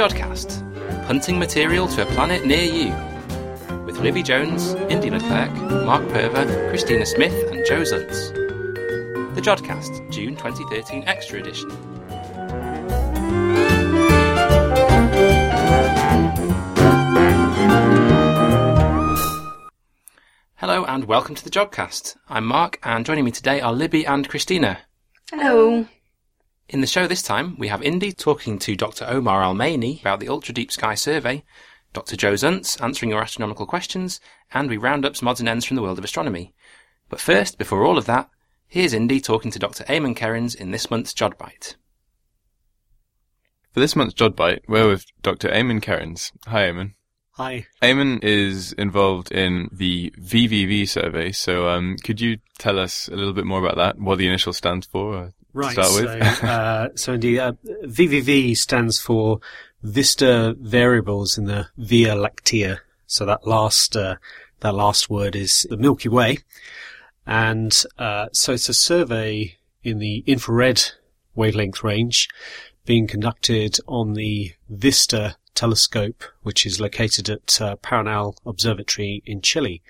Jodcast, punting material to a planet near you. With Libby Jones, Indy Leclerc, Mark Purver, Christina Smith, and Joe Zuntz. The Jodcast, June 2013 Extra Edition. Hello and welcome to the Jodcast. I'm Mark, and joining me today are Libby and Christina. Hello. In the show this time, we have Indy talking to Dr. Omar Almaini about the Ultra Deep Sky Survey, Dr. Joe Zuntz answering your astronomical questions, and we round up some odds and ends from the world of astronomy. But first, before all of that, here's Indy talking to Dr. Eamonn Kerins in this month's Jodbite. For this month's Jodbite, we're with Dr. Eamonn Kerins. Hi, Eamonn. Hi. Eamonn is involved in the VVV survey, so um, could you tell us a little bit more about that, what the initial stands for? Right. so, uh, so indeed, uh, VVV stands for Vista Variables in the Via Lactea. So that last uh, that last word is the Milky Way, and uh, so it's a survey in the infrared wavelength range being conducted on the Vista telescope, which is located at uh, Paranal Observatory in Chile.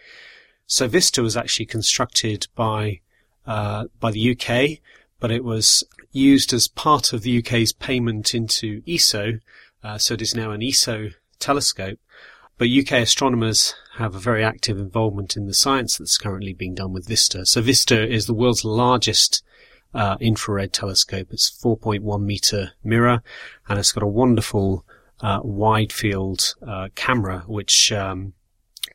So Vista was actually constructed by uh, by the UK, but it was used as part of the UK's payment into ESO, uh, so it is now an ESO telescope. But UK astronomers have a very active involvement in the science that's currently being done with VISTA. So VISTA is the world's largest uh, infrared telescope. It's 4.1 meter mirror, and it's got a wonderful uh, wide field uh, camera, which um,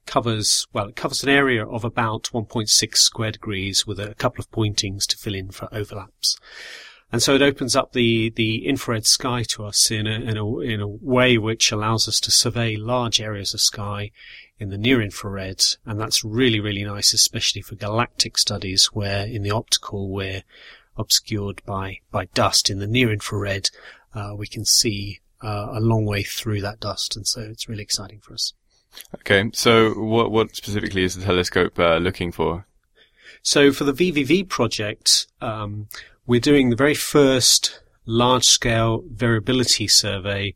covers well, it covers an area of about 1.6 square degrees with a couple of pointings to fill in for overlaps. And so it opens up the, the infrared sky to us in a, in a, in a way which allows us to survey large areas of sky in the near infrared. And that's really, really nice, especially for galactic studies where in the optical we're obscured by, by dust. In the near infrared, uh, we can see uh, a long way through that dust. And so it's really exciting for us. Okay, so what what specifically is the telescope uh, looking for? So for the VVV project, um, we're doing the very first large-scale variability survey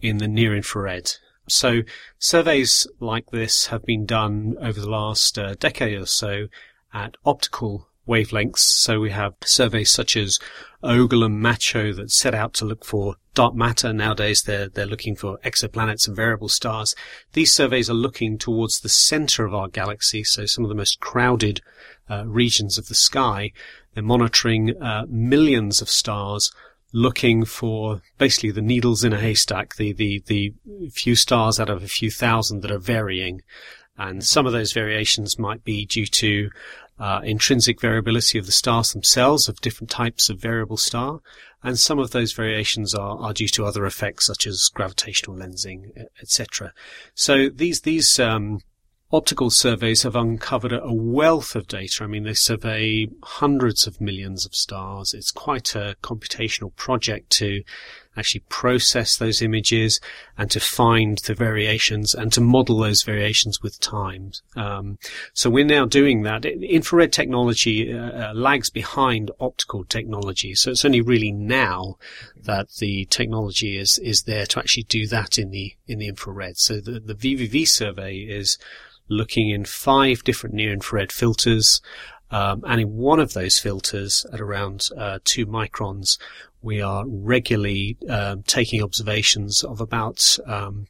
in the near infrared. So surveys like this have been done over the last uh, decade or so at optical wavelengths. So we have surveys such as Ogle and Macho that set out to look for dark matter. Nowadays they're, they're looking for exoplanets and variable stars. These surveys are looking towards the center of our galaxy, so some of the most crowded uh, regions of the sky. They're monitoring uh, millions of stars looking for basically the needles in a haystack, the, the, the few stars out of a few thousand that are varying. And some of those variations might be due to uh, intrinsic variability of the stars themselves, of different types of variable star, and some of those variations are, are due to other effects such as gravitational lensing, etc. So these these um, optical surveys have uncovered a wealth of data. I mean, they survey hundreds of millions of stars. It's quite a computational project to actually process those images and to find the variations and to model those variations with time. Um, so we're now doing that. Infrared technology uh, lags behind optical technology, so it's only really now that the technology is is there to actually do that in the in the infrared. So the the VVV survey is looking in five different near infrared filters. Um, and in one of those filters at around uh, two microns, we are regularly um, taking observations of about um,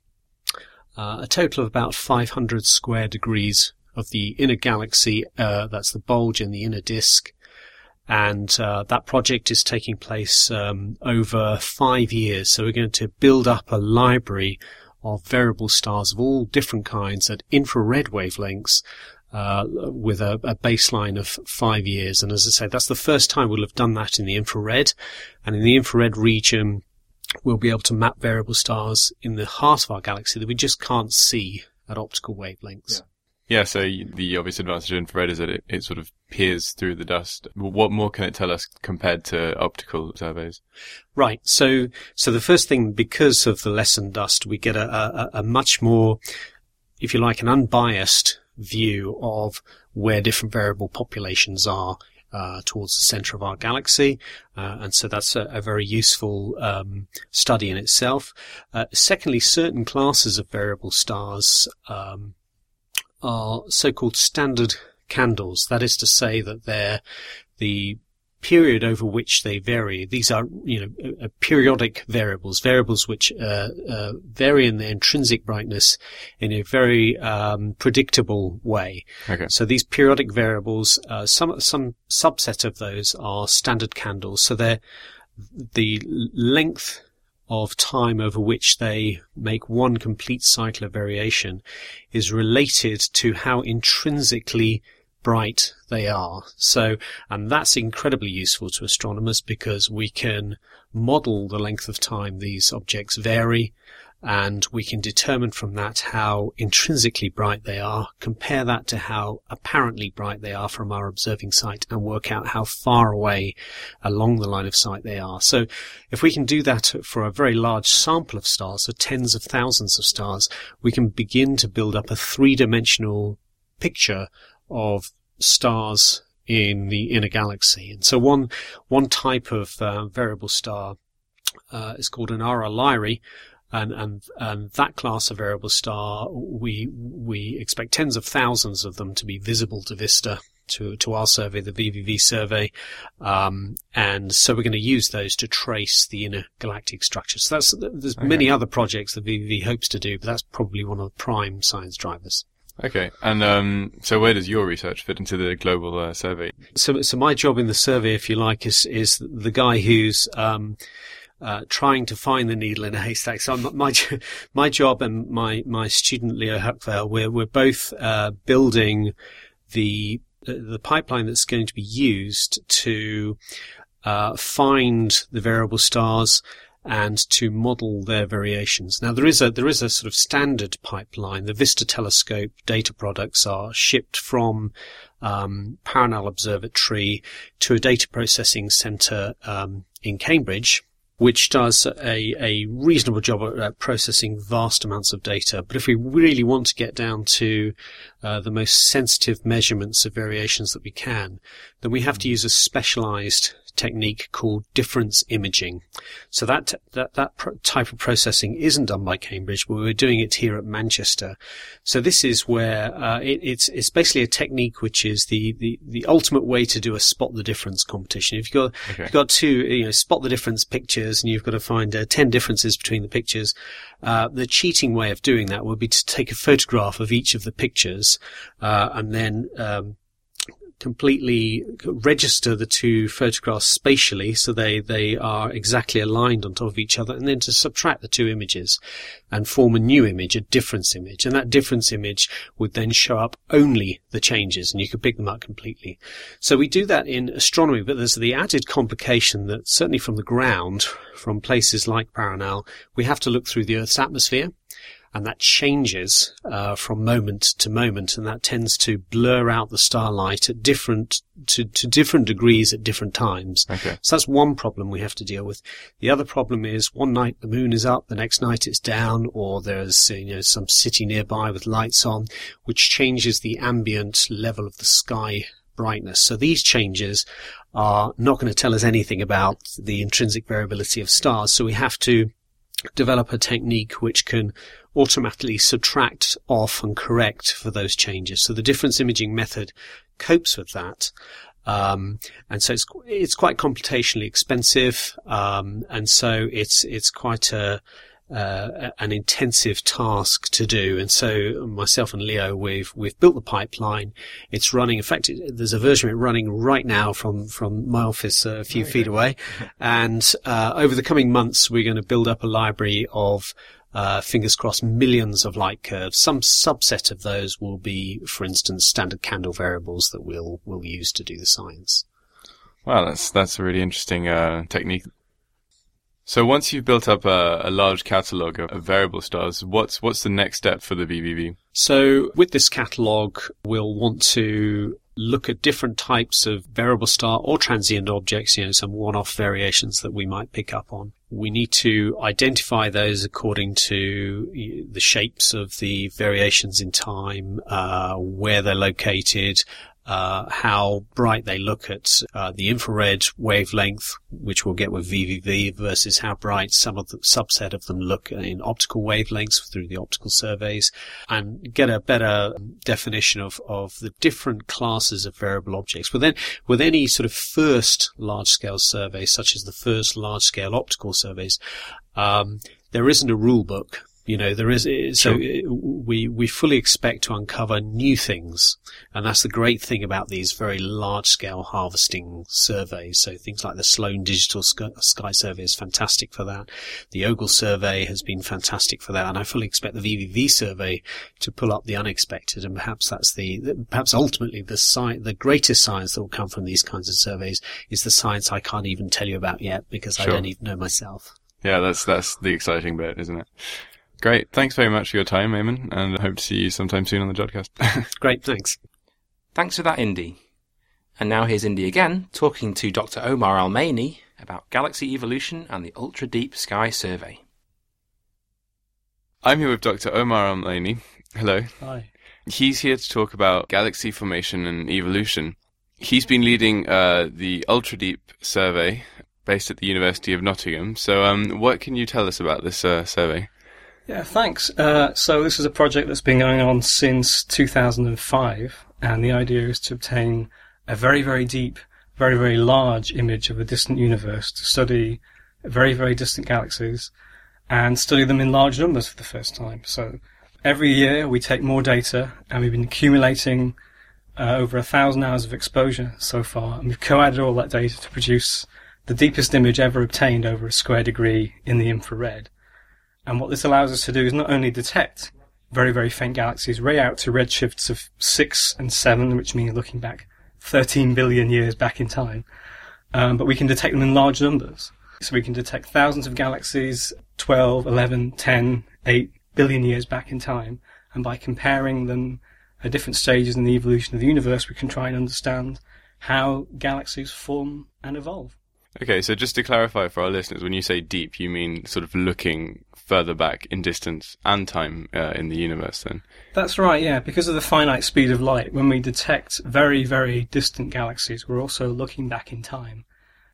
uh, a total of about 500 square degrees of the inner galaxy. Uh, that's the bulge in the inner disk. And uh, that project is taking place um, over five years. So we're going to build up a library of variable stars of all different kinds at infrared wavelengths uh, with a, a, baseline of five years. And as I say, that's the first time we'll have done that in the infrared. And in the infrared region, we'll be able to map variable stars in the heart of our galaxy that we just can't see at optical wavelengths. Yeah. Yeah, so the obvious advantage of infrared is that it, it sort of peers through the dust. What more can it tell us compared to optical surveys? Right. So, so the first thing, because of the lessened dust, we get a, a, a much more, if you like, an unbiased view of where different variable populations are uh, towards the center of our galaxy, uh, and so that's a, a very useful um, study in itself. Uh, secondly, certain classes of variable stars um, are so-called standard candles. That is to say that they're the period over which they vary. These are, you know, uh, periodic variables, variables which uh, uh, vary in their intrinsic brightness in a very um, predictable way. Okay. So these periodic variables, uh, some some subset of those are standard candles. So they're the length of time over which they make one complete cycle of variation is related to how intrinsically bright they are. So, and that's incredibly useful to astronomers because we can model the length of time these objects vary and we can determine from that how intrinsically bright they are, compare that to how apparently bright they are from our observing site and work out how far away along the line of sight they are. So if we can do that for a very large sample of stars, so tens of thousands of stars, we can begin to build up a three-dimensional picture of stars in the inner galaxy. And so one one type of uh, variable star uh, is called an RR Lyrae, and, and and that class of variable star we we expect tens of thousands of them to be visible to Vista. To, to our survey, the VVV survey, um, and so we're going to use those to trace the inner galactic structure. So that's there's Okay. many other projects that VVV hopes to do, but that's probably one of the prime science drivers. Okay. And um, so where does your research fit into the global uh, survey? so so my job in the survey, if you like, is is the guy who's um, uh, trying to find the needle in a haystack. So my my job and my my student Leo Huckvale, we're we're both uh, building the the pipeline that's going to be used to uh, find the variable stars and to model their variations. Now there is a there is a sort of standard pipeline. The Vista Telescope data products are shipped from um, Paranal Observatory to a data processing centre um, in Cambridge, which does a, a reasonable job at, processing vast amounts of data. But if we really want to get down to uh, the most sensitive measurements of variations that we can, then we have to use a specialized technique called difference imaging. So that that that type of processing isn't done by Cambridge, but we're doing it here at Manchester. So this is where uh, it, it's it's basically a technique which is the, the the ultimate way to do a spot the difference competition. If you've got Okay. you've got two you know spot the difference pictures, and you've got to find uh, ten differences between the pictures. Uh, the cheating way of doing that would be to take a photograph of each of the pictures uh, and then um, completely register the two photographs spatially so they, they are exactly aligned on top of each other and then to subtract the two images and form a new image, a difference image. And that difference image would then show up only the changes and you could pick them up completely. So we do that in astronomy, but there's the added complication that certainly from the ground, from places like Paranal, we have to look through the Earth's atmosphere and that changes uh, from moment to moment, and that tends to blur out the starlight at different to, to different degrees at different times. Okay. So that's one problem we have to deal with. The other problem is one night the moon is up, the next night it's down, or there's uh, you know some city nearby with lights on, which changes the ambient level of the sky brightness. So these changes are not going to tell us anything about the intrinsic variability of stars. So we have to develop a technique which can automatically subtract off and correct for those changes. So the difference imaging method copes with that. Um, and so it's, it's quite computationally expensive. Um, and so it's, it's quite a, uh, an intensive task to do. And so myself and Leo, we've, we've built the pipeline. It's running. In fact, it, there's a version of it running right now from, from my office uh, a few feet away. And, uh, over the coming months, we're going to build up a library of, uh, fingers crossed, millions of light curves. Some subset of those will be, for instance, standard candle variables that we'll, we'll use to do the science. Wow, that's that's a really interesting uh, technique. So once you've built up a, a large catalog of, of variable stars, what's what's the next step for the VVV? So with this catalog, we'll want to look at different types of variable star or transient objects, you know, some one-off variations that we might pick up on. We need to identify those according to the shapes of the variations in time, uh, where they're located, uh, how bright they look at uh, the infrared wavelength, which we'll get with VVV, versus how bright some of the subset of them look in optical wavelengths through the optical surveys, and get a better definition of, of the different classes of variable objects. But then, with any sort of first large-scale survey, such as the first large-scale optical surveys, um, there isn't a rule book you know, there is, so uh, we, we fully expect to uncover new things. And that's the great thing about these very large scale harvesting surveys. So things like the Sloan Digital Sky Survey is fantastic for that. The Ogle Survey has been fantastic for that. And I fully expect the VVV survey to pull up the unexpected. And perhaps that's the, perhaps ultimately the science, the greatest science that will come from these kinds of surveys is the science I can't even tell you about yet because sure. I don't even know myself. Yeah, that's, that's the exciting bit, isn't it? Great. Thanks very much for your time, Eamonn, and I hope to see you sometime soon on the Jodcast. Great. Thanks. Thanks for that, Indy. And now here's Indy again, talking to Dr. Omar Almaini about galaxy evolution and the Ultra Deep Sky Survey. I'm here with Dr. Omar Almaini. Hello. Hi. He's here to talk about galaxy formation and evolution. He's been leading uh, the Ultra Deep survey based at the University of Nottingham. So, um, what can you tell us about this uh, survey? Yeah, thanks. Uh, so this is a project that's been going on since 2005, and the idea is to obtain a very, very deep, very, very large image of a distant universe to study very, very distant galaxies and study them in large numbers for the first time. So every year we take more data, and we've been accumulating uh, over a thousand hours of exposure so far, and we've co-added all that data to produce the deepest image ever obtained over a square degree in the infrared. And what this allows us to do is not only detect very, very faint galaxies way out to redshifts of 6 and 7, which means looking back 13 billion years back in time, um, but we can detect them in large numbers. So we can detect thousands of galaxies 12, 11, 10, 8 billion years back in time, and by comparing them at different stages in the evolution of the universe, we can try and understand how galaxies form and evolve. Okay, so just to clarify for our listeners, when you say deep, you mean sort of looking further back in distance and time uh, in the universe then? That's right, yeah. Because of the finite speed of light, when we detect very, very distant galaxies, we're also looking back in time.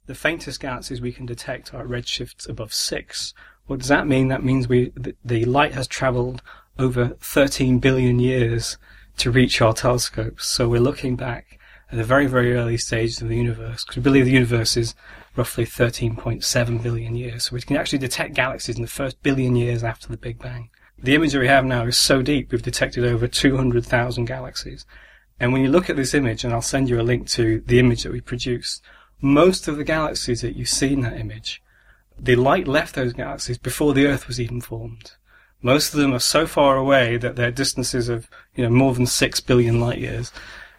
The faintest galaxies we can detect are at redshifts above 6. What does that mean? That means we the, the light has travelled over 13 billion years to reach our telescopes. So we're looking back at the very, very early stages of the universe, because we believe the universe is roughly 13.7 billion years. So we can actually detect galaxies in the first billion years after the Big Bang. The imagery we have now is so deep, we've detected over 200,000 galaxies. And when you look at this image, and I'll send you a link to the image that we produced, most of the galaxies that you see in that image, the light left those galaxies before the Earth was even formed. Most of them are so far away that they're distances of, you know, more than six billion light years.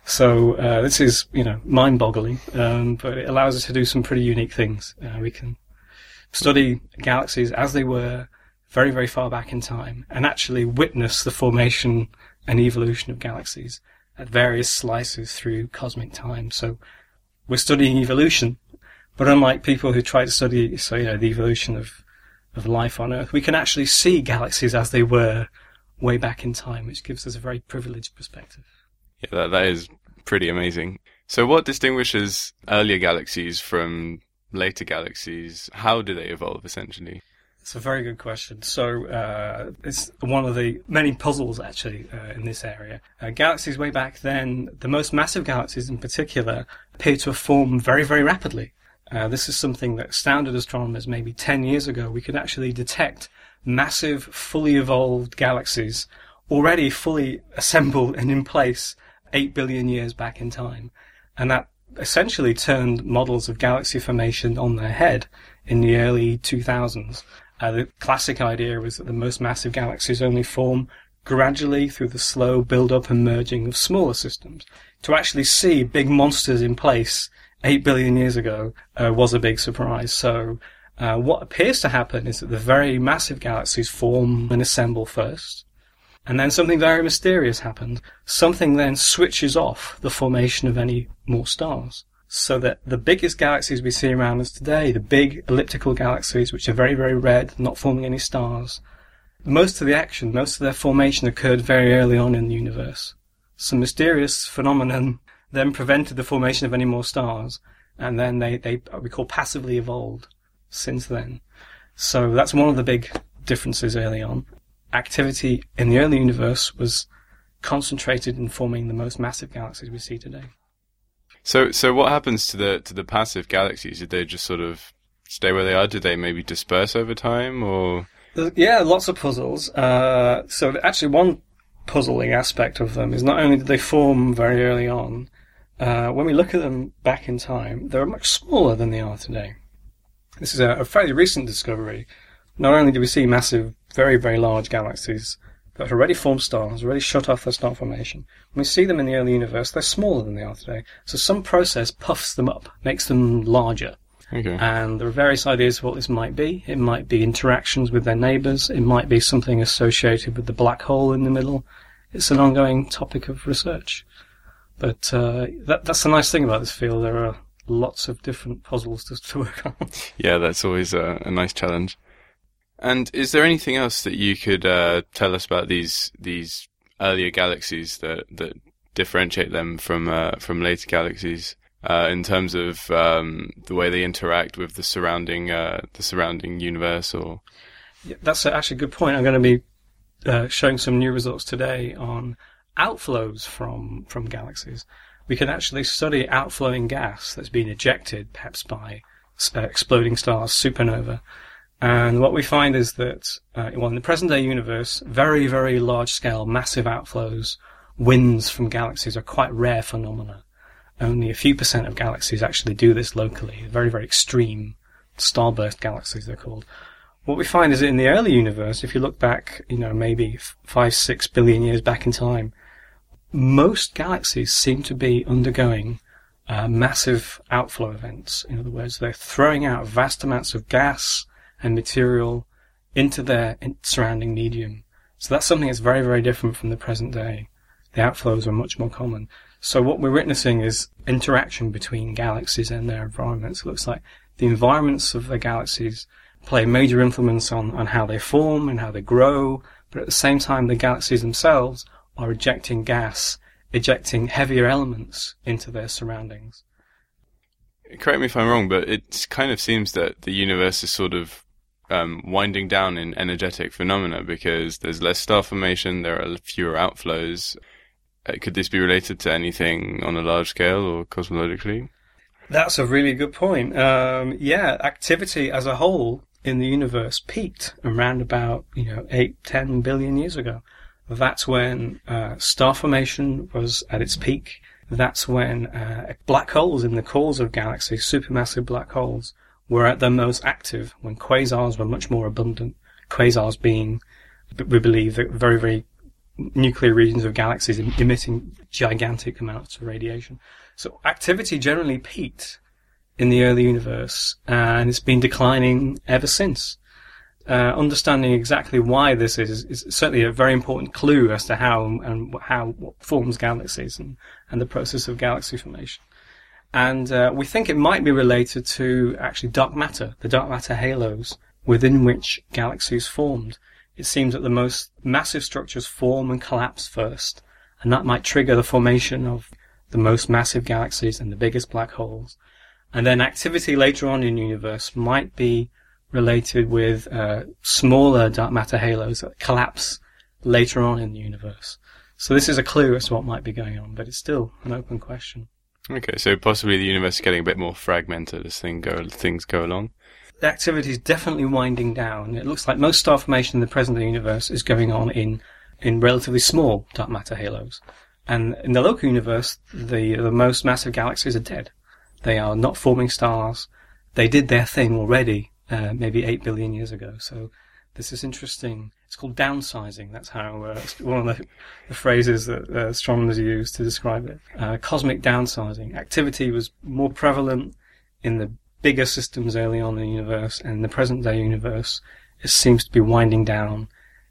So uh, this is, you know, mind-boggling, um, but it allows us to do some pretty unique things. Uh, we can study galaxies as they were very, very far back in time and actually witness the formation and evolution of galaxies at various slices through cosmic time. So we're studying evolution, but unlike people who try to study, so, you know, the evolution of, of life on Earth, we can actually see galaxies as they were way back in time, which gives us a very privileged perspective. Yeah, that, that is pretty amazing. So, what distinguishes earlier galaxies from later galaxies? How do they evolve, essentially? It's a very good question. So, uh, it's one of the many puzzles actually uh, in this area. Uh, galaxies way back then, the most massive galaxies in particular, appear to have formed very, very rapidly. Uh, this is something that astounded astronomers maybe 10 years ago. We could actually detect massive, fully evolved galaxies already fully assembled and in place 8 billion years back in time. And that essentially turned models of galaxy formation on their head in the early 2000s. Uh, the classic idea was that the most massive galaxies only form gradually through the slow build-up and merging of smaller systems. To actually see big monsters in place 8 billion years ago uh, was a big surprise. So uh, what appears to happen is that the very massive galaxies form and assemble first. And then something very mysterious happened. Something then switches off the formation of any more stars. So that the biggest galaxies we see around us today, the big elliptical galaxies, which are very, very red, not forming any stars, most of the action, most of their formation occurred very early on in the universe. Some mysterious phenomenon then prevented the formation of any more stars, and then they, they we call passively evolved since then. So that's one of the big differences early on. Activity in the early universe was concentrated in forming the most massive galaxies we see today. So, so what happens to the to the passive galaxies? Did they just sort of stay where they are? Did they maybe disperse over time, or? Yeah, lots of puzzles. Uh, so actually, one puzzling aspect of them is not only did they form very early on, uh, when we look at them back in time, they're much smaller than they are today. This is a, a fairly recent discovery. Not only do we see massive, very, very large galaxies that have already formed stars, already shut off their star formation. When we see them in the early universe, they're smaller than they are today. So some process puffs them up, makes them larger. Okay. And there are various ideas of what this might be. It might be interactions with their neighbours. It might be something associated with the black hole in the middle. It's an ongoing topic of research. But uh, that, that's the nice thing about this field. There are lots of different puzzles to, to work on. Yeah, that's always a, a nice challenge. And is there anything else that you could uh, tell us about these these earlier galaxies that that differentiate them from uh, from later galaxies uh, in terms of um, the way they interact with the surrounding uh, the surrounding universe? Or Yeah, that's actually a good point. I'm going to be uh, showing some new results today on outflows from from galaxies. We can actually study outflowing gas that's been ejected, perhaps by uh, exploding stars, supernova. And what we find is that, uh, well, in the present day universe, very, very large scale, massive outflows, winds from galaxies are quite rare phenomena. Only a few percent of galaxies actually do this locally. Very, very extreme starburst galaxies, they're called. What we find is that in the early universe, if you look back, you know, maybe five, six billion years back in time, most galaxies seem to be undergoing uh, massive outflow events. In other words, they're throwing out vast amounts of gas and material into their surrounding medium. So that's something that's very, very different from the present day. The outflows are much more common. So what we're witnessing is interaction between galaxies and their environments. It looks like the environments of the galaxies play a major influence on, on how they form and how they grow, but at the same time the galaxies themselves are ejecting gas, ejecting heavier elements into their surroundings. correct me if I'm wrong, but it kind of seems that the universe is sort of um, winding down in energetic phenomena because there's less star formation, there are fewer outflows. Uh, Could this be related to anything on a large scale or cosmologically? That's a really good point. Um, yeah, activity as a whole in the universe peaked around about, you know, eight, ten billion years ago. That's when uh, star formation was at its peak. That's when uh, black holes in the cores of galaxies, supermassive black holes, were at their most active, when quasars were much more abundant. Quasars being, we believe, very, very nuclear regions of galaxies emitting gigantic amounts of radiation. So activity generally peaked in the early universe, and it's been declining ever since. Uh, understanding exactly why this is is certainly a very important clue as to how and how what forms galaxies and, and the process of galaxy formation. And uh, we think it might be related to actually dark matter, the dark matter halos within which galaxies formed. It seems that the most massive structures form and collapse first, and that might trigger the formation of the most massive galaxies and the biggest black holes. And then activity later on in the universe might be related with uh, smaller dark matter halos that collapse later on in the universe. So this is a clue as to what might be going on, but it's still an open question. Okay, so possibly the universe is getting a bit more fragmented as go, things go along. The activity is definitely winding down. It looks like most star formation in the present day universe is going on in, in relatively small dark matter halos. And in the local universe, the, the most massive galaxies are dead. They are not forming stars. They did their thing already, uh, maybe 8 billion years ago. So this is interesting. It's called downsizing. That's how uh, one of the, the phrases that uh, astronomers use to describe it. Uh, cosmic downsizing. Activity was more prevalent in the bigger systems early on in the universe, and in the present day universe, it seems to be winding down,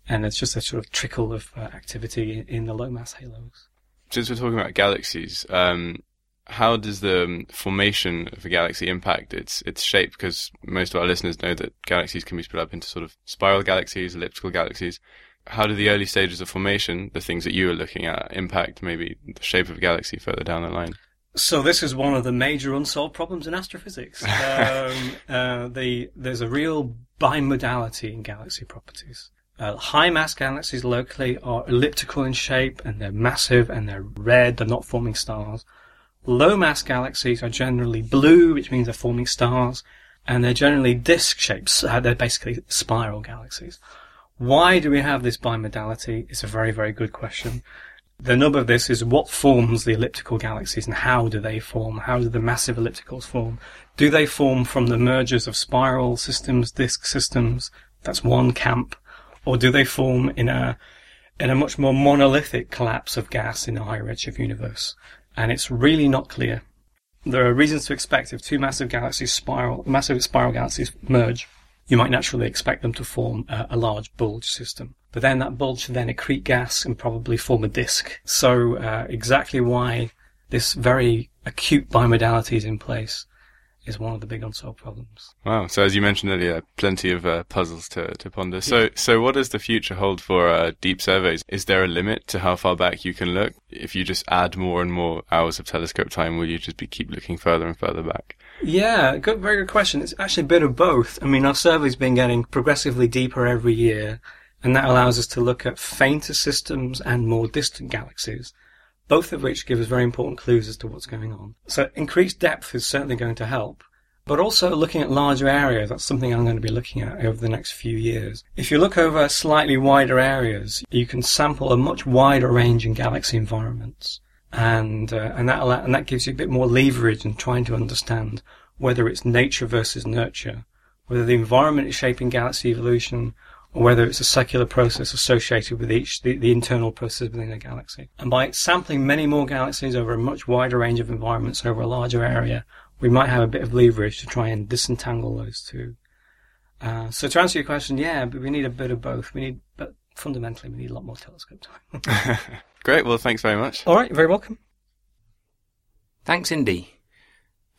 and it's just a sort of trickle of uh, activity in, in the low mass halos. Since we're talking about galaxies, um, how does the um, formation of a galaxy impact its its shape? Because most of our listeners know that galaxies can be split up into sort of spiral galaxies, elliptical galaxies. How do the early stages of formation, the things that you are looking at, impact maybe the shape of a galaxy further down the line? So this is one of the major unsolved problems in astrophysics. um, uh, the, there's a real bimodality in galaxy properties. Uh, high mass galaxies locally are elliptical in shape and they're massive and they're red, they're not forming stars. Low mass galaxies are generally blue, which means they're forming stars, and they're generally disk shapes. Uh, they're basically spiral galaxies. Why do we have this bimodality? It's a very, very good question. The nub of this is what forms the elliptical galaxies and how do they form? How do the massive ellipticals form? Do they form from the mergers of spiral systems, disk systems? That's one camp. Or do they form in a, in a much more monolithic collapse of gas in a high redshift universe? And it's really not clear. There are reasons to expect if two massive galaxies spiral, massive spiral galaxies merge, you might naturally expect them to form a, a large bulge system. But then that bulge should then accrete gas and probably form a disk. So uh, exactly why this very acute bimodality is in place is one of the big unsolved problems. Wow. So as you mentioned earlier, plenty of uh, puzzles to, to ponder. So, so what does the future hold for uh, deep surveys? Is there a limit to how far back you can look? If you just add more and more hours of telescope time, will you just be keep looking further and further back? Yeah, good, very good question. It's actually a bit of both. I mean, our survey's been getting progressively deeper every year, and that allows us to look at fainter systems and more distant galaxies, both of which give us very important clues as to what's going on. So increased depth is certainly going to help, but also looking at larger areas, that's something I'm going to be looking at over the next few years. If you look over slightly wider areas, you can sample a much wider range in galaxy environments. And, uh, and that, and that gives you a bit more leverage in trying to understand whether it's nature versus nurture, whether the environment is shaping galaxy evolution, or whether it's a secular process associated with each, the, the internal process within a galaxy. And by sampling many more galaxies over a much wider range of environments over a larger area, we might have a bit of leverage to try and disentangle those two. Uh, so to answer your question, yeah, but we need a bit of both. We need, but fundamentally, we need a lot more telescope time. Great. Well, thanks very much. All right. Very welcome. Thanks, Indy.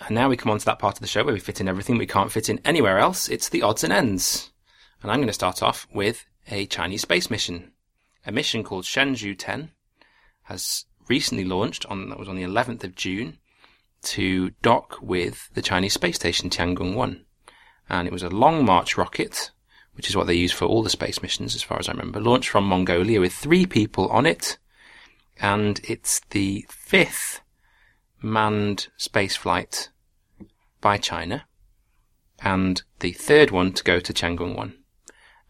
And now we come on to that part of the show where we fit in everything we can't fit in anywhere else. It's the odds and ends. And I'm going to start off with a Chinese space mission. A mission called Shenzhou 10 has recently launched on, that was on the 11th of June to dock with the Chinese space station Tiangong 1. And it was a long march rocket, which is what they use for all the space missions as far as I remember, launched from Mongolia with three people on it. And it's the fifth manned space flight by China and the third one to go to Tiangong 1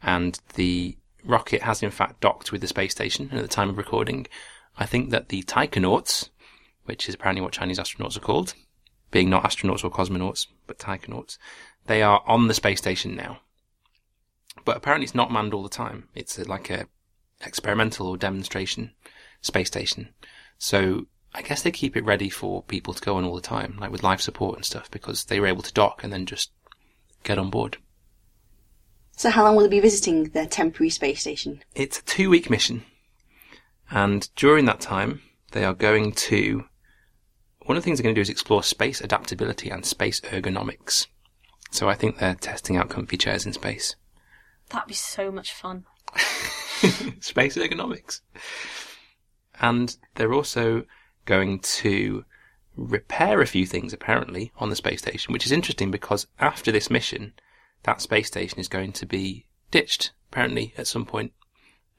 and the rocket has in fact docked with the space station. And at the time of recording, I think that the taikonauts, which is apparently what Chinese astronauts are called, being not astronauts or cosmonauts, but taikonauts, they are on the space station now. But apparently it's not manned all the time. It's uh, like a experimental or demonstration space station. So I guess they keep it ready for people to go on all the time, like with life support and stuff, because they were able to dock and then just get on board. So how long will they be visiting the temporary space station? It's a two week mission. And during that time, they are going to, one of the things they're going to do is explore space adaptability and space ergonomics. So I think they're testing out comfy chairs in space. That'd be so much fun. space ergonomics. And they're also going to repair a few things apparently on the space station, which is interesting because after this mission, that space station is going to be ditched, apparently, at some point.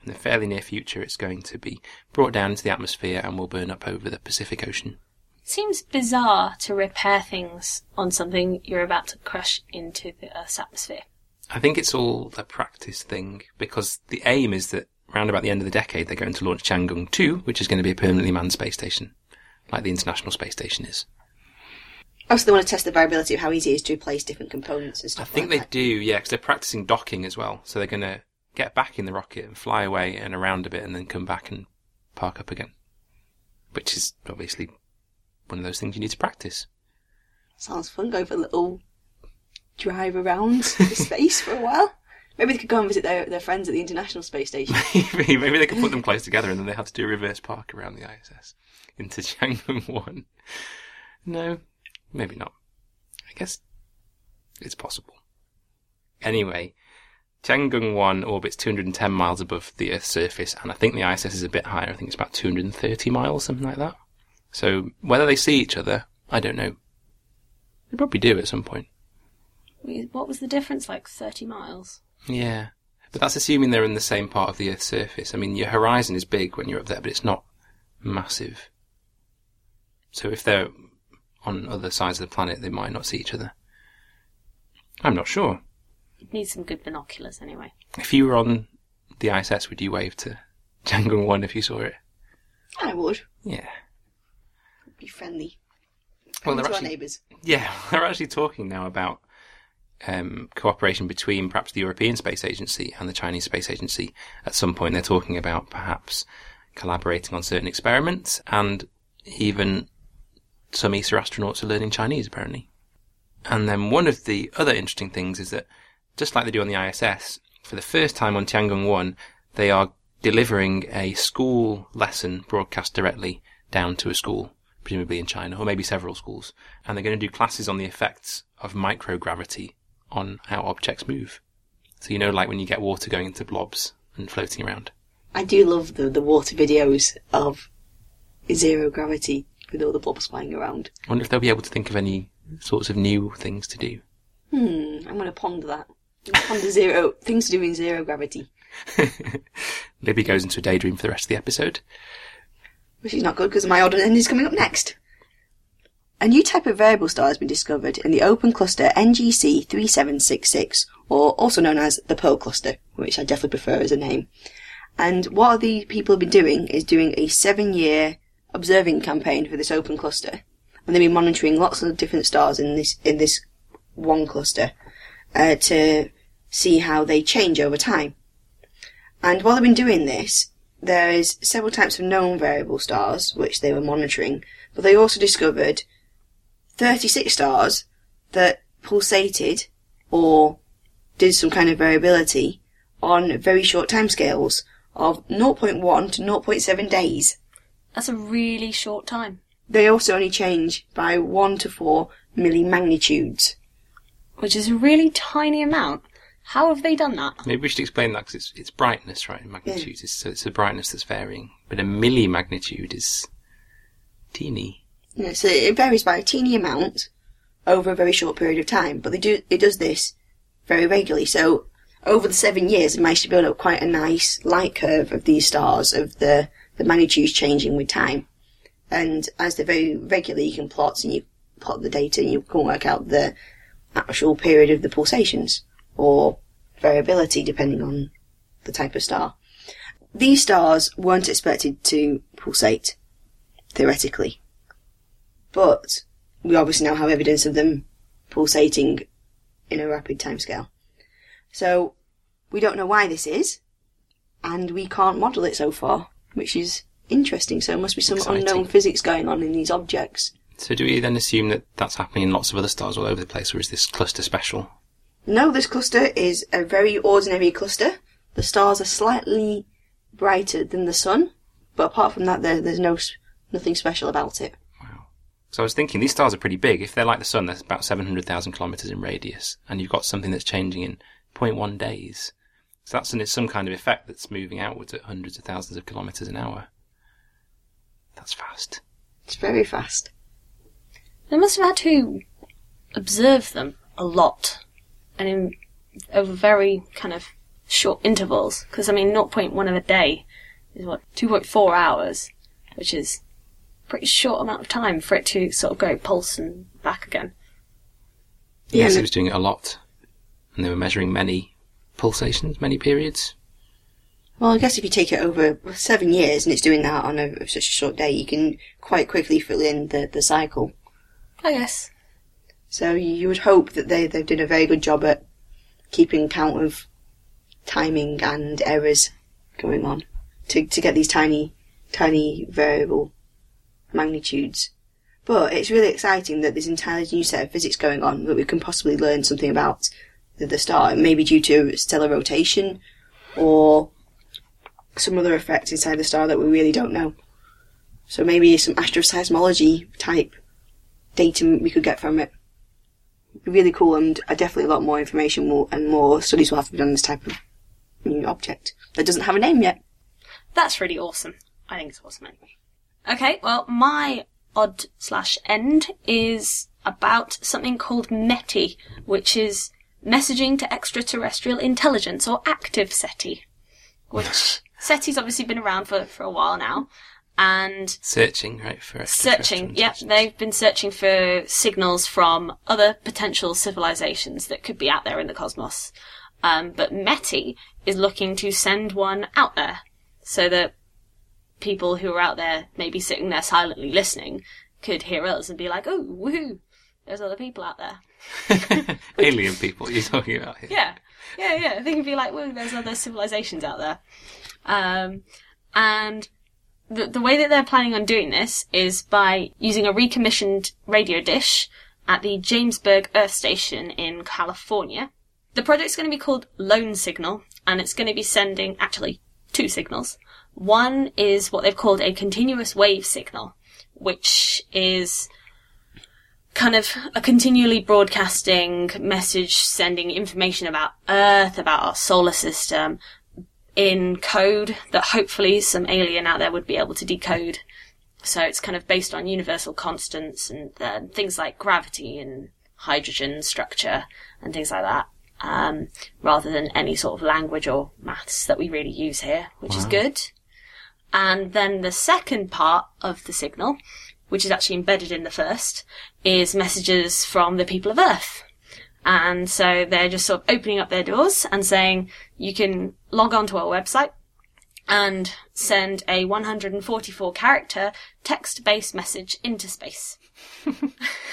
In the fairly near future, it's going to be brought down into the atmosphere and will burn up over the Pacific Ocean. Seems bizarre to repair things on something you're about to crush into the Earth's atmosphere. I think it's all a practice thing because the aim is that around about the end of the decade they're going to launch Tiangong 2, which is going to be a permanently manned space station, like the International Space Station is. Also, they want to test the variability of how easy it is to replace different components and stuff. Like that. I think like they that. do, yeah, because they're practicing docking as well. So they're going to get back in the rocket and fly away and around a bit and then come back and park up again. Which is obviously one of those things you need to practice. Sounds fun, Go for a little drive around the space for a while. Maybe they could go and visit their, their friends at the International Space Station. Maybe maybe they could put them close together and then they have to do a reverse park around the ISS into Tiangong 1. No, maybe not. I guess it's possible. Anyway, Tiangong 1 orbits 210 miles above the Earth's surface, and I think the ISS is a bit higher. I think it's about 230 miles, something like that. So whether they see each other, I don't know. They probably do at some point. What was the difference? Like 30 miles? Yeah. But that's assuming they're in the same part of the Earth's surface. I mean, your horizon is big when you're up there, but it's not massive. So if they're on other sides of the planet, they might not see each other. I'm not sure. You'd need some good binoculars anyway. If you were on the ISS, would you wave to Tiangong 1 if you saw it? I would. Yeah. Be friendly. Well, they're to our actually, neighbours. yeah, they're actually talking now about um, cooperation between perhaps the European Space Agency and the Chinese Space Agency. At some point, they're talking about perhaps collaborating on certain experiments, and even some ESA astronauts are learning Chinese, apparently. And then one of the other interesting things is that, just like they do on the ISS, for the first time on Tiangong 1, they are delivering a school lesson broadcast directly down to a school, presumably in China, or maybe several schools. And they're going to do classes on the effects of microgravity on how objects move. So you know, like when you get water going into blobs and floating around. I do love the, the water videos of zero gravity with all the blobs flying around. I wonder if they'll be able to think of any sorts of new things to do. Hmm, I'm going to ponder that. Ponder zero things to do in zero gravity, Libby goes into a daydream for the rest of the episode. which is not good because my odd end is coming up next. A new type of variable star has been discovered in the open cluster NGC 3766, or also known as the Pearl Cluster, which I definitely prefer as a name. And what the people have been doing is doing a seven-year observing campaign for this open cluster, and they've been monitoring lots of different stars in this in this one cluster uh, to see how they change over time. And while they've been doing this, there is several types of known variable stars which they were monitoring, but they also discovered 36 stars that pulsated or did some kind of variability on very short timescales of 0.1 to 0.7 days. That's a really short time. They also only change by 1 to 4 millimagnitudes. Which is a really tiny amount. How have they done that? Maybe we should explain that because it's, it's brightness, right? Magnitude is so it's the brightness that's varying, but a millimagnitude is teeny. Yeah, so it varies by a teeny amount over a very short period of time, but they do it does this very regularly. So over the seven years, it managed to build up quite a nice light curve of these stars, of the the magnitude is changing with time. And as they're very regular, you can plot and you plot the data and you can work out the actual period of the pulsations or variability depending on the type of star. These stars weren't expected to pulsate, theoretically. But we obviously now have evidence of them pulsating in a rapid timescale. So we don't know why this is, and we can't model it so far, which is interesting. So there must be some Exciting. unknown physics going on in these objects. So do we then assume that that's happening in lots of other stars all over the place, or is this cluster special? No, this cluster is a very ordinary cluster. The stars are slightly brighter than the sun, but apart from that, there, there's no nothing special about it. Wow. So I was thinking these stars are pretty big. If they're like the sun, they're about 700,000 kilometers in radius, and you've got something that's changing in 0.1 days. So that's an, it's some kind of effect that's moving outwards at hundreds of thousands of kilometers an hour. That's fast. It's very fast. They must have had to observe them a lot, and in over very kind of short intervals. Because I mean, 0.1 of a day is what 2.4 hours, which is a pretty short amount of time for it to sort of go pulse and back again. Yes, and- it was doing it a lot, and they were measuring many pulsations, many periods. Well, I guess if you take it over seven years and it's doing that on a, such a short day, you can quite quickly fill in the, the cycle. I guess. So you would hope that they, they've done a very good job at keeping count of timing and errors going on to, to get these tiny, tiny variable magnitudes. But it's really exciting that there's an entirely new set of physics going on that we can possibly learn something about the, the star, maybe due to stellar rotation or some other effect inside the star that we really don't know. So maybe some astroseismology type data we could get from it. Really cool, and definitely a lot more information will, and more studies will have to be done on this type of new object that doesn't have a name yet. That's really awesome. I think it's awesome anyway. Okay, well, my odd slash end is about something called METI, which is messaging to extraterrestrial intelligence or active SETI, which SETI's obviously been around for, for a while now. And Searching, right, for searching, yep, they've been searching for signals from other potential civilizations that could be out there in the cosmos. Um, but METI is looking to send one out there so that people who are out there, maybe sitting there silently listening, could hear us and be like, oh, woohoo, there's other people out there. Alien people you're talking about here. Yeah, yeah, yeah. They can be like, whoa, there's other civilizations out there. Um, and the, the way that they're planning on doing this is by using a recommissioned radio dish at the Jamesburg Earth Station in California. The project's going to be called Lone Signal, and it's going to be sending, actually, two signals. One is what they've called a continuous wave signal, which is kind of a continually broadcasting message sending information about Earth, about our solar system in code that hopefully some alien out there would be able to decode. So it's kind of based on universal constants and uh, things like gravity and hydrogen structure and things like that. Um, rather than any sort of language or maths that we really use here, which is good. And then the second part of the signal, which is actually embedded in the first, is messages from the people of Earth. And so they're just sort of opening up their doors and saying, you can log on to our website and send a 144 character text based message into space.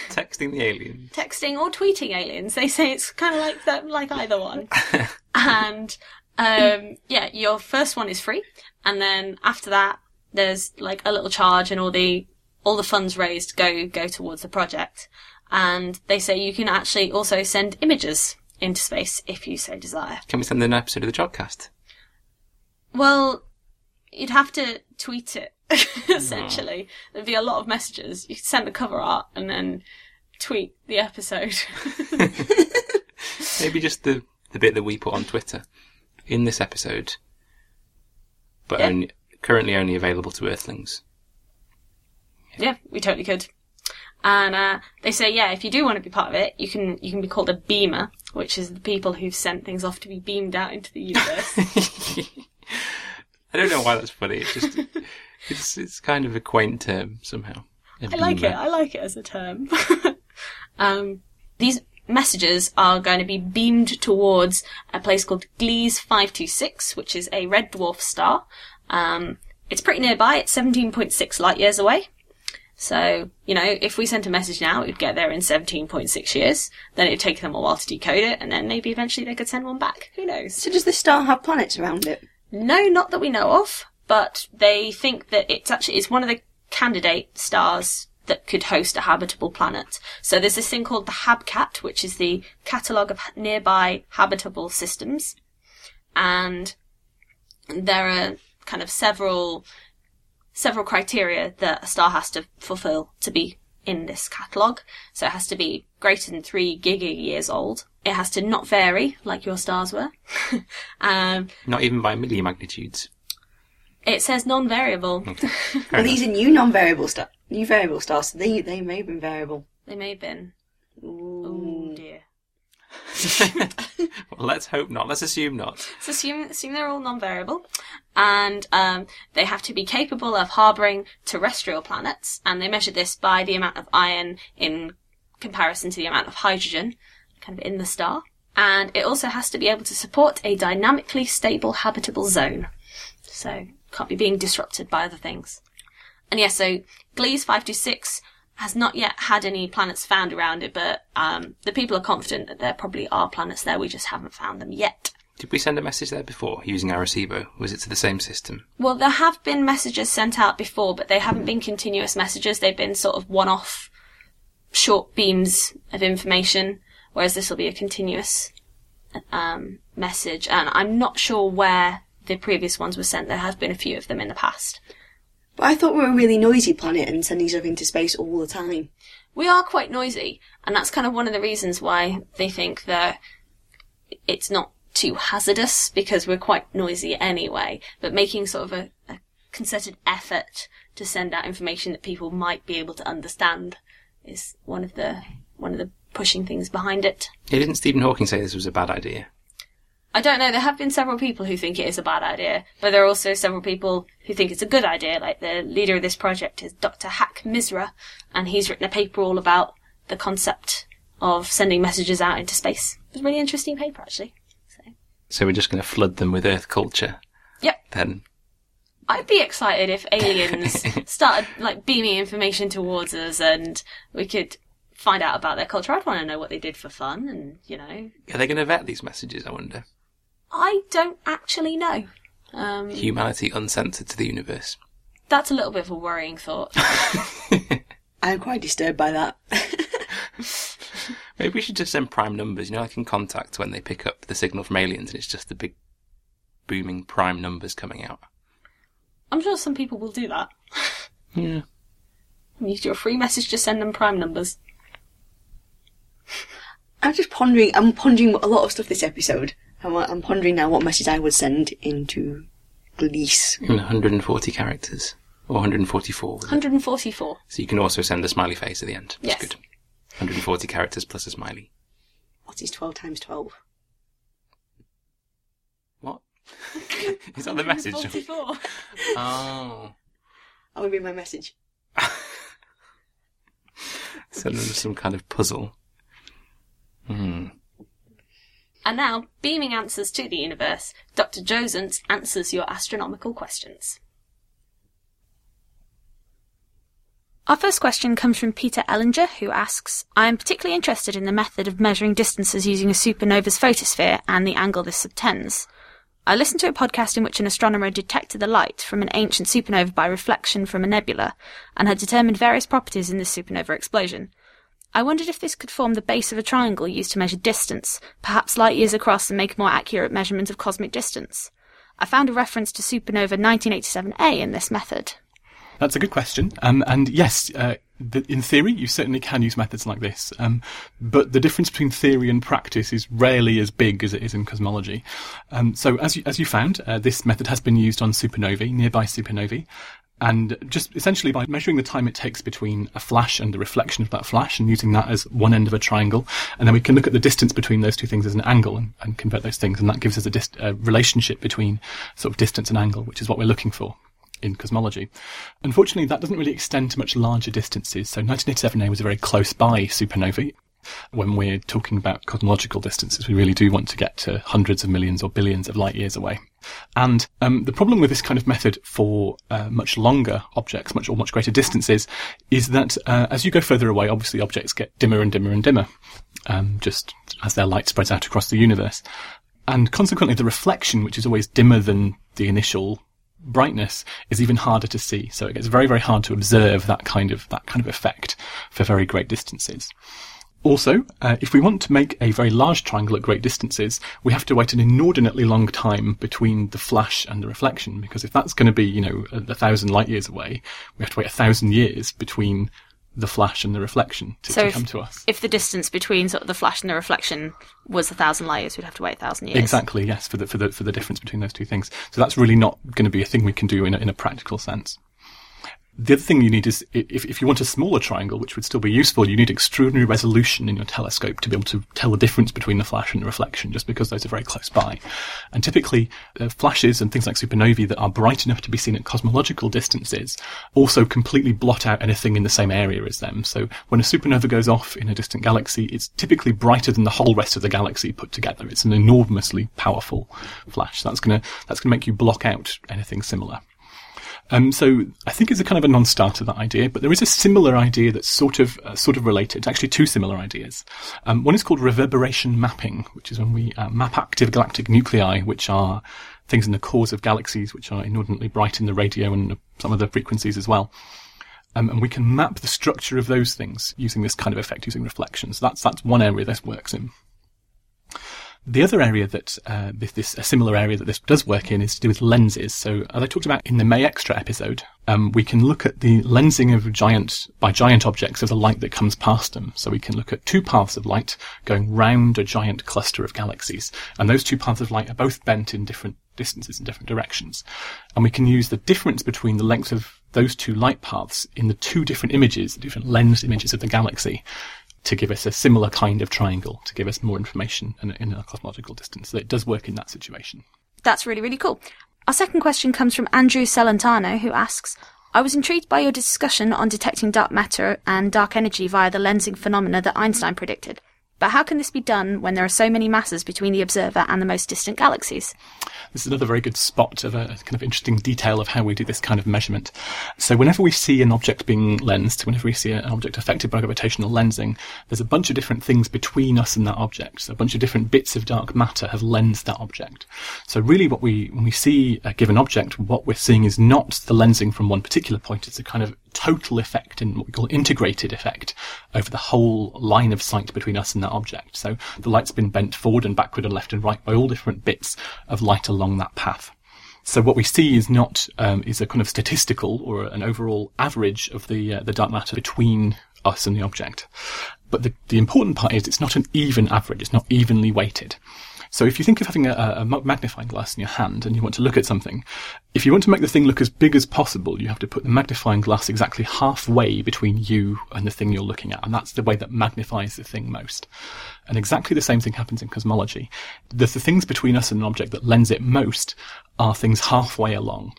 Texting the aliens. Texting or tweeting aliens. They say it's kind of like that, like either one. and, um, yeah, your first one is free. And then after that, there's like a little charge and all the, all the funds raised go, go towards the project. And they say you can actually also send images into space if you so desire. Can we send an episode of the Jodcast? Well, you'd have to tweet it, ah. essentially. There'd be a lot of messages. You could send the cover art and then tweet the episode. Maybe just the, the bit that we put on Twitter in this episode, but Yeah. only currently only available to Earthlings. Yeah, we totally could. And uh, they say, yeah, if you do want to be part of it, you can you can be called a beamer, which is the people who've sent things off to be beamed out into the universe. I don't know why that's funny. It's just it's it's kind of a quaint term somehow. I like it. I like it as a term. um, these messages are going to be beamed towards a place called Gliese 526, which is a red dwarf star. Um, it's pretty nearby. It's 17.6 light years away. So, you know, if we sent a message now, it would get there in 17.6 years. Then it'd take them a while to decode it, and then maybe eventually they could send one back. Who knows? So does the star have planets around it? No, not that we know of, but they think that it's actually it's one of the candidate stars that could host a habitable planet. So there's this thing called the HabCat, which is the catalogue of nearby habitable systems, and there are kind of several several criteria that a star has to fulfill to be in this catalogue. So it has to be greater than three giga years old. It has to not vary like your stars were. um, Not even by milli magnitudes. it says non-variable. Fair Well, these are new non-variable star, new variable stars, so they they may have been variable. They may have been. Ooh. Oh dear. well, let's hope not. Let's assume not. So assume, assume they're all non-variable, and um, they have to be capable of harboring terrestrial planets, and they measure this by the amount of iron in comparison to the amount of hydrogen, kind of in the star. And it also has to be able to support a dynamically stable habitable zone, so can't be being disrupted by other things. And yeah, so Gliese 526 has not yet had any planets found around it, but um, the people are confident that there probably are planets there. We just haven't found them yet. Did we send a message there before using Arecibo? Was it to the same system? Well, there have been messages sent out before, but they haven't been continuous messages. They've been sort of one-off, short beams of information, whereas this will be a continuous um, message. And I'm not sure where the previous ones were sent. There have been a few of them in the past. But I thought we were a really noisy planet and sending stuff into space all the time. We are quite noisy, and that's kind of one of the reasons why they think that it's not too hazardous because we're quite noisy anyway. But making sort of a, a concerted effort to send out information that people might be able to understand is one of the one of the pushing things behind it. Yeah, didn't Stephen Hawking say this was a bad idea? I don't know. There have been several people who think it is a bad idea, but there are also several people who think it's a good idea. Like the leader of this project is Dr. Haqq-Misra, and he's written a paper all about the concept of sending messages out into space. It was a really interesting paper, actually. So, So we're just going to flood them with Earth culture. yep. Then I'd be excited if aliens started like beaming information towards us, and we could find out about their culture. I'd want to know what they did for fun, and you know, are they going to vet these messages? I wonder. I don't actually know. Um, Humanity uncensored to the universe. that's a little bit of a worrying thought. I'm quite disturbed by that. Maybe we should just send prime numbers. You know, like in Contact when they pick up the signal from aliens, and it's just the big booming prime numbers coming out. I'm sure some people will do that. Yeah. You do a free message, to send them prime numbers. I'm just pondering. I'm pondering a lot of stuff this episode. I'm, I'm pondering now what message I would send into Gliese. In 140 characters. Or 144. was it? 144. So you can also send a smiley face at the end. That's Yes. good. 140 characters plus a smiley. What is 12 times 12? What? is that the message? 144. Oh. That would be my message. Send them some kind of puzzle. Hmm. And now, beaming answers to the universe, Dr. Joe Zuntz answers your astronomical questions. Our first question comes from Peter Ellinger, who asks I am particularly interested in the method of measuring distances using a supernova's photosphere and the angle this subtends. I listened to a podcast in which an astronomer detected the light from an ancient supernova by reflection from a nebula and had determined various properties in this supernova explosion. I wondered if this could form the base of a triangle used to measure distance, perhaps light years across and make a more accurate measurement of cosmic distance. I found a reference to supernova 1987A in this method. That's a good question. Um, and yes, uh, th- in theory, you certainly can use methods like this. Um, but the difference between theory and practice is rarely as big as it is in cosmology. Um, so as you, as you found, uh, this method has been used on supernovae, nearby supernovae. And just essentially by measuring the time it takes between a flash and the reflection of that flash and using that as one end of a triangle. And then we can look at the distance between those two things as an angle and, and convert those things. And that gives us a, dist- a relationship between sort of distance and angle, which is what we're looking for in cosmology. Unfortunately, that doesn't really extend to much larger distances. So 1987A was a very close by supernovae. When we're talking about cosmological distances, we really do want to get to hundreds of millions or billions of light years away. And um, the problem with this kind of method for uh, much longer objects, much or much greater distances, is that uh, as you go further away, obviously objects get dimmer and dimmer and dimmer, um, just as their light spreads out across the universe. And consequently, the reflection, which is always dimmer than the initial brightness is even harder to see. So it gets very, very hard to observe that kind of, that kind of effect for very great distances. Also, uh, if we want to make a very large triangle at great distances, we have to wait an inordinately long time between the flash and the reflection, because if that's going to be, you know, a, a thousand light years away, we have to wait a thousand years between the flash and the reflection to, So to if- come to us. If the distance between sort of the flash and the reflection was a thousand light years, we'd have to wait a thousand years. Exactly, yes, for the, for the, for the difference between those two things. So that's really not going to be a thing we can do in a, in a practical sense. The other thing you need is, if, if you want a smaller triangle, which would still be useful, you need extraordinary resolution in your telescope to be able to tell the difference between the flash and the reflection, just because those are very close by. And typically, uh, flashes and things like supernovae that are bright enough to be seen at cosmological distances also completely blot out anything in the same area as them. So when a supernova goes off in a distant galaxy, it's typically brighter than the whole rest of the galaxy put together. It's an enormously powerful flash. That's gonna, that's gonna make you block out anything similar. Um, so I think it's a kind of a non-starter that idea, but there is a similar idea that's sort of uh, sort of related. Actually, two similar ideas. Um, one is called reverberation mapping, which is when we uh, map active galactic nuclei, which are things in the cores of galaxies, which are inordinately bright in the radio and some other frequencies as well. Um, and we can map the structure of those things using this kind of effect, using reflections. That's that's one area this works in. The other area that uh, this, this a similar area that this does work in is to do with lenses. So, as I talked about in the May Extra episode, um, we can look at the lensing of giant by giant objects of the light that comes past them. So we can look at two paths of light going round a giant cluster of galaxies, and those two paths of light are both bent in different distances in different directions. And we can use the difference between the length of those two light paths in the two different images, the different lensed images of the galaxy, to give us a similar kind of triangle, to give us more information in, in a cosmological distance. So it does work in that situation. That's really, really cool. Our second question comes from Andrew Celentano, who asks, I was intrigued by your discussion on detecting dark matter and dark energy via the lensing phenomena that Einstein predicted. But how can this be done when there are so many masses between the observer and the most distant galaxies? This is another very good spot of a kind of interesting detail of how we do this kind of measurement. So whenever we see an object being lensed, whenever we see an object affected by gravitational lensing, there's a bunch of different things between us and that object. So a bunch of different bits of dark matter have lensed that object. So really what we, when we see a given object, what we're seeing is not the lensing from one particular point, it's a kind of total effect in what we call integrated effect over the whole line of sight between us and that object. So the light's been bent forward and backward and left and right by all different bits of light along that path. So what we see is not um, is a kind of statistical or an overall average of the uh, the dark matter between us and the object. But the, the important part is it's not an even average. It's not evenly weighted. So if you think of having a, a, magnifying glass in your hand and you want to look at something, if you want to make the thing look as big as possible, you have to put the magnifying glass exactly halfway between you and the thing you're looking at. And that's the way that magnifies the thing most. And exactly the same thing happens in cosmology. The, the things between us and an object that lends it most are things halfway along.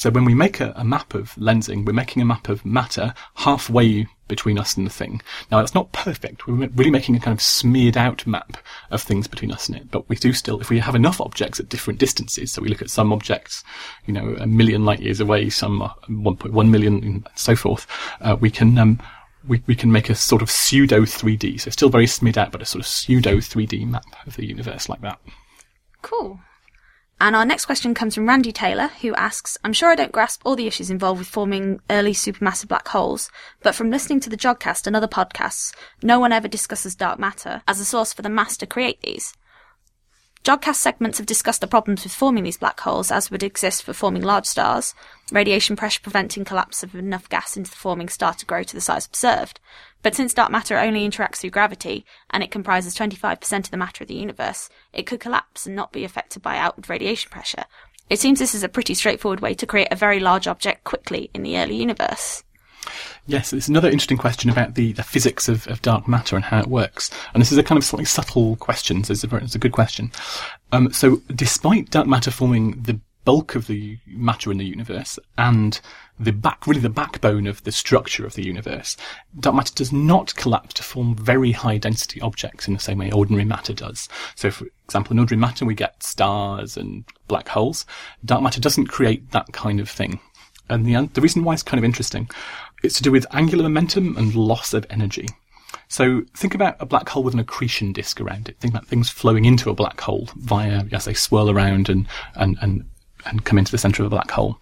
So when we make a, a, map of lensing, we're making a map of matter halfway between us and the thing. Now that's not perfect. We're really making a kind of smeared out map of things between us and it. But we do still, if we have enough objects at different distances, so we look at some objects, you know, a million light years away, some 1.1 million, and so forth, uh, we can, um, we, we can make a sort of pseudo 3D. So still very smeared out, but a sort of pseudo 3D map of the universe like that. Cool. And our next question comes from Randy Taylor, who asks, I'm sure I don't grasp all the issues involved with forming early supermassive black holes, but from listening to the Jodcast and other podcasts, no one ever discusses dark matter as a source for the mass to create these. Jodcast segments have discussed the problems with forming these black holes as would exist for forming large stars, radiation pressure preventing collapse of enough gas into the forming star to grow to the size observed. But since dark matter only interacts through gravity, and it comprises 25% of the matter of the universe, it could collapse and not be affected by outward radiation pressure. It seems this is a pretty straightforward way to create a very large object quickly in the early universe. Yes, it's another interesting question about the, the physics of, of dark matter and how it works. And this is a kind of slightly subtle question, so it's a, it's a good question. Um, so despite dark matter forming the bulk of the matter in the universe and the back, really the backbone of the structure of the universe, dark matter does not collapse to form very high density objects in the same way ordinary matter does. So for example, in ordinary matter we get stars and black holes. Dark matter doesn't create that kind of thing. And the, the reason why it's kind of interesting it's to do with angular momentum and loss of energy. So think about a black hole with an accretion disk around it. Think about things flowing into a black hole via, as they swirl around and, and, and, and come into the center of a black hole.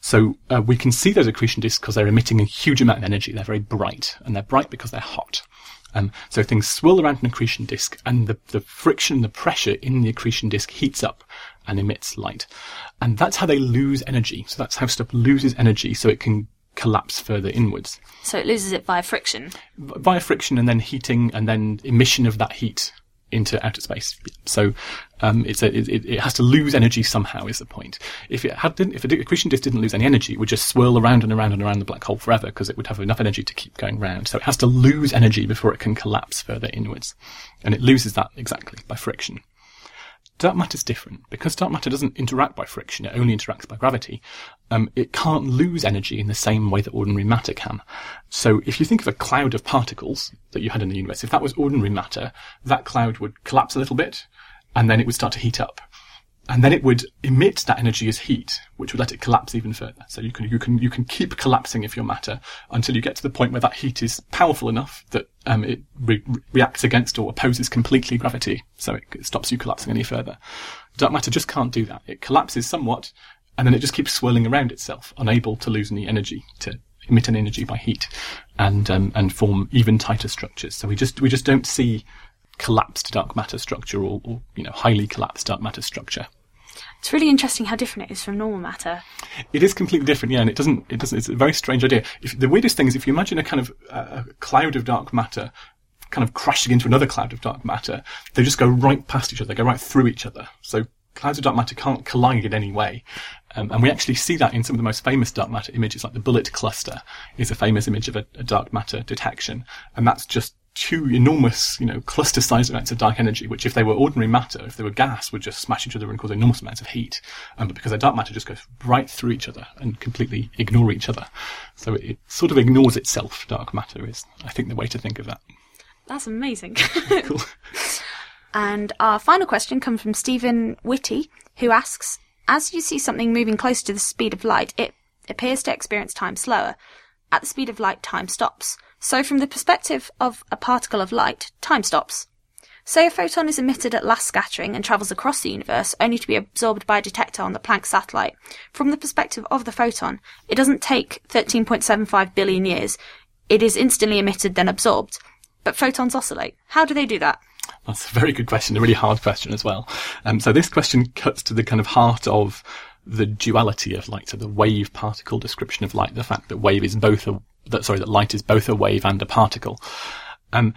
So uh, we can see those accretion disks because they're emitting a huge amount of energy. They're very bright, and they're bright because they're hot. Um, so things swirl around an accretion disk, and the, the friction, the pressure in the accretion disk heats up and emits light. And that's how they lose energy. So that's how stuff loses energy so it can collapse further inwards. So it loses it via friction? Via friction and then heating and then emission of that heat into outer space. So um, it's a, it, it, has to lose energy somehow. Is the point? If it had, if a accretion disk didn't lose any energy, it would just swirl around and around and around the black hole forever because it would have enough energy to keep going round. So it has to lose energy before it can collapse further inwards, and it loses that exactly by friction. Dark matter is different. Because dark matter doesn't interact by friction, it only interacts by gravity, um, it can't lose energy in the same way that ordinary matter can. So if you think of a cloud of particles that you had in the universe, if that was ordinary matter, that cloud would collapse a little bit, and then it would start to heat up and then it would emit that energy as heat, which would let it collapse even further. So you can you can you can keep collapsing if your matter until you get to the point where that heat is powerful enough that um, it re- reacts against or opposes completely gravity, so it, it stops you collapsing any further. Dark matter just can't do that. It collapses somewhat, and then it just keeps swirling around itself, unable to lose any energy to emit any energy by heat, and um, and form even tighter structures. So we just we just don't see collapsed dark matter structure or, or, you know highly collapsed dark matter structure. It's really interesting how different it is from normal matter. It is completely different, yeah, and it doesn't. It doesn't. It's a very strange idea. If, the weirdest thing is if you imagine a kind of uh, a cloud of dark matter kind of crashing into another cloud of dark matter, they just go right past each other. They go right through each other. So clouds of dark matter can't collide in any way. Um, and we actually see that in some of the most famous dark matter images, like the bullet cluster is a famous image of a, a dark matter detection. And that's just two enormous, you know, cluster sized amounts of dark energy, which if they were ordinary matter, if they were gas, would just smash each other and cause enormous amounts of heat. Um, but because they're dark matter just goes right through each other and completely ignore each other. So it, it sort of ignores itself, dark matter is, I think, the way to think of that. That's amazing. Cool. And our final question comes from Stephen Whitty, who asks, as you see something moving closer to the speed of light, it appears to experience time slower. At the speed of light, time stops. So from the perspective of a particle of light, time stops. Say a photon is emitted at last scattering and travels across the universe, only to be absorbed by a detector on the Planck satellite. From the perspective of the photon, it doesn't take 13.75 billion years. It is instantly emitted, then absorbed. But photons oscillate. How do they do that? That's a very good question, a really hard question as well. Um, so this question cuts to the kind of heart of the duality of light, so the wave particle description of light, the fact that wave is both a, that, sorry, that light is both a wave and a particle. Um,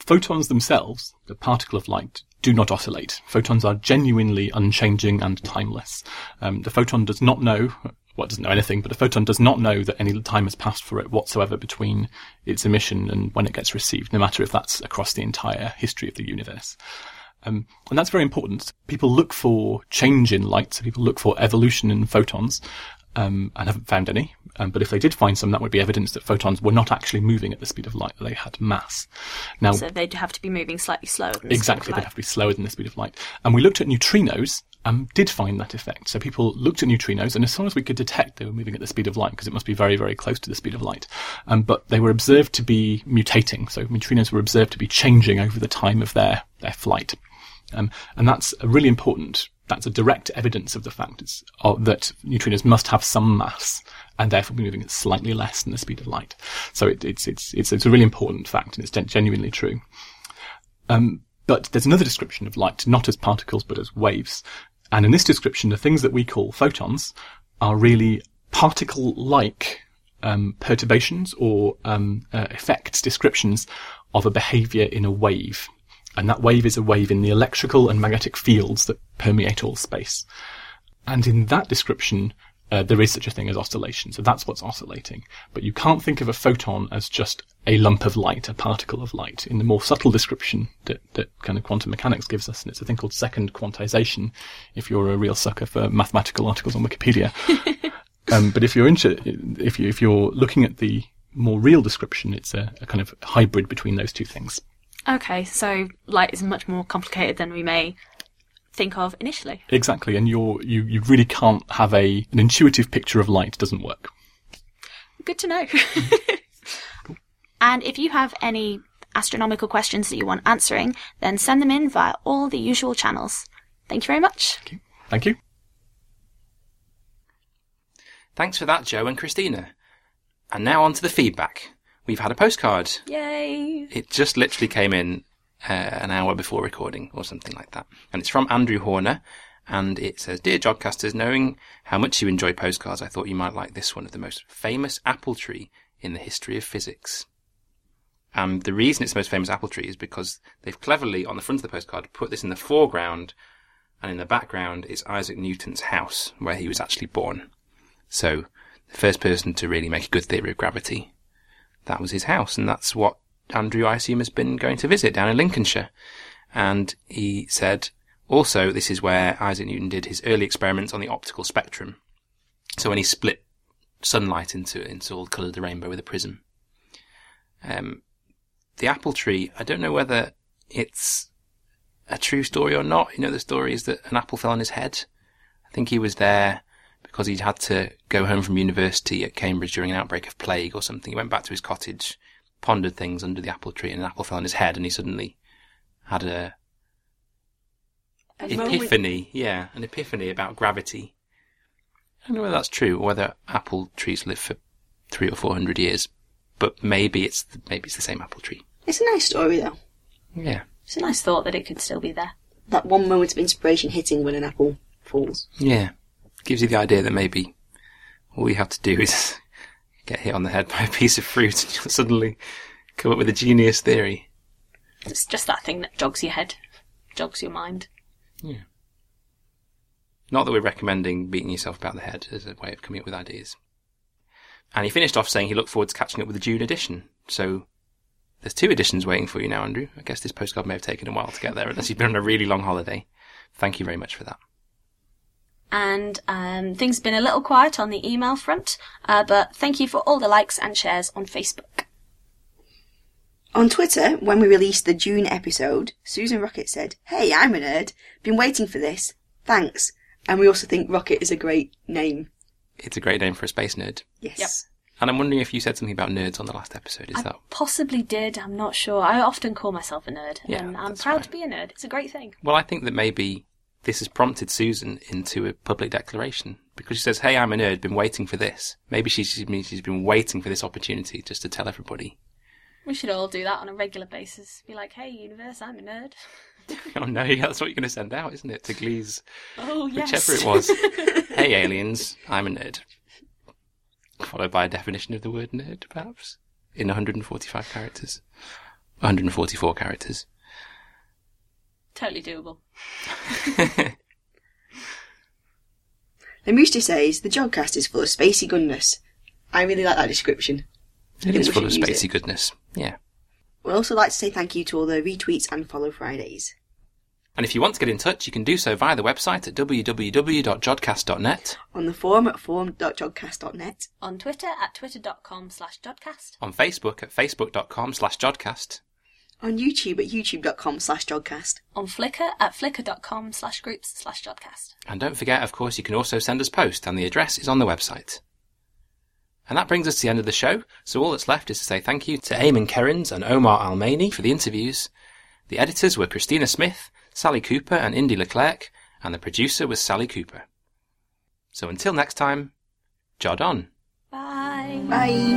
photons themselves, the particle of light, do not oscillate. Photons are genuinely unchanging and timeless. Um, the photon does not know, well, it doesn't know anything, but a photon does not know that any time has passed for it whatsoever between its emission and when it gets received, no matter if that's across the entire history of the universe. Um, and that's very important. People look for change in light, so people look for evolution in photons, um, and haven't found any. Um, but if they did find some, that would be evidence that photons were not actually moving at the speed of light; that they had mass. Now, So they'd have to be moving slightly slower than the exactly, speed of they'd have to be slower than the speed of light. And we looked at neutrinos. Um, did find that effect. So people looked at neutrinos, and as soon as we could detect they were moving at the speed of light, because it must be very, very close to the speed of light. Um, but they were observed to be mutating. So neutrinos were observed to be changing over the time of their their flight. Um, and that's a really important, that's a direct evidence of the fact uh, that neutrinos must have some mass and therefore be moving at slightly less than the speed of light. So it, it's, it's, it's, it's a really important fact and it's genuinely true. Um, but there's another description of light, not as particles, but as waves. And in this description, the things that we call photons are really particle-like um, perturbations or um, uh, effects, descriptions of a behavior in a wave. And that wave is a wave in the electrical and magnetic fields that permeate all space. And in that description, uh, there is such a thing as oscillation. So that's what's oscillating. But you can't think of a photon as just a lump of light, a particle of light. In the more subtle description that, that kind of quantum mechanics gives us, and it's a thing called second quantization, if you're a real sucker for mathematical articles on Wikipedia. um, but if you're inter- if you if you're looking at the more real description, it's a, a kind of hybrid between those two things. Okay, so light is much more complicated than we may think of initially. Exactly, and you're you you really can't have a an intuitive picture of light doesn't work. Good to know. and if you have any astronomical questions that you want answering, then send them in via all the usual channels. Thank you very much. Thank you. Thanks for that, Joe and Christina. And now on to the feedback. We've had a postcard. Yay! It just literally came in uh, an hour before recording or something like that. And it's from Andrew Horner. And it says, Dear Jodcasters, knowing how much you enjoy postcards, I thought you might like this one of the most famous apple tree in the history of physics. And the reason it's the most famous apple tree is because they've cleverly, on the front of the postcard, put this in the foreground, and in the background is Isaac Newton's house, where he was actually born. So, the first person to really make a good theory of gravity, that was his house, and that's what Andrew, I assume, has been going to visit down in Lincolnshire. And he said, also, this is where Isaac Newton did his early experiments on the optical spectrum. So when he split sunlight into, into all the colours of the rainbow with a prism. Um, the apple tree, I don't know whether it's a true story or not. You know, the story is that an apple fell on his head. I think he was there because he'd had to go home from university at Cambridge during an outbreak of plague or something. He went back to his cottage, pondered things under the apple tree, and an apple fell on his head, and he suddenly had a A moment- epiphany. Yeah, an epiphany about gravity. I don't know whether that's true or whether apple trees live for three or four hundred years, but maybe it's the, maybe it's the same apple tree. It's a nice story though. Yeah, It's a nice thought that it could still be there. That one moment of inspiration hitting when an apple falls. yeah. Gives you the idea that maybe all you have to do is get hit on the head by a piece of fruit and you'll suddenly come up with a genius theory. It's just that thing that jogs your head, jogs your mind. Yeah. Not that we're recommending beating yourself about the head as a way of coming up with ideas. And he finished off saying he looked forward to catching up with the June edition. So there's two editions waiting for you now, Andrew. I guess this postcard may have taken a while to get there, unless you've been on a really long holiday. Thank you very much for that. And um, things have been a little quiet on the email front, uh, but thank you for all the likes and shares on Facebook. On Twitter, when we released the June episode, Susan Rocket said, Hey, I'm a nerd. Been waiting for this. Thanks. And we also think Rocket is a great name. It's a great name for a space nerd. Yes. Yep. And I'm wondering if you said something about nerds on the last episode. Is I that possibly did, I'm not sure. I often call myself a nerd, Yeah, and I'm proud fine. to be a nerd. It's a great thing. Well, I think that maybe this has prompted Susan into a public declaration because she says, "Hey, I'm a nerd. Been waiting for this." Maybe she's she's been waiting for this opportunity just to tell everybody. We should all do that on a regular basis. Be like, hey, universe, I'm a nerd. oh no, yeah, that's what you're going to send out, isn't it? To Gliese, Oh, yes. whichever it was. hey, aliens, I'm a nerd. Followed by a definition of the word nerd, perhaps in 145 characters, 144 characters. Totally doable. The says, the Jodcast is full of spacey goodness. I really like that description. It think is we full of spacey it. goodness. Yeah. We'd also like to say thank you to all the retweets and follow Fridays. And if you want to get in touch, you can do so via the website at www.jodcast.net, On the forum at forum.jodcast.net. On Twitter at twitter.com slash Jodcast. on Facebook at facebook.com slash jodcast, On YouTube at youtube.com slash jodcast. On Flickr at flickr.com slash groups slash Jodcast. and don't forget, of course, you can also send us post, and the address is on the website. And that brings us to the end of the show, so all that's left is to say thank you to Eamonn Kerins and Omar Almaini for the interviews. The editors were Christina Smith, Sally Cooper, and Indy Leclerc, and the producer was Sally Cooper. So until next time, Jod on. Bye. Bye.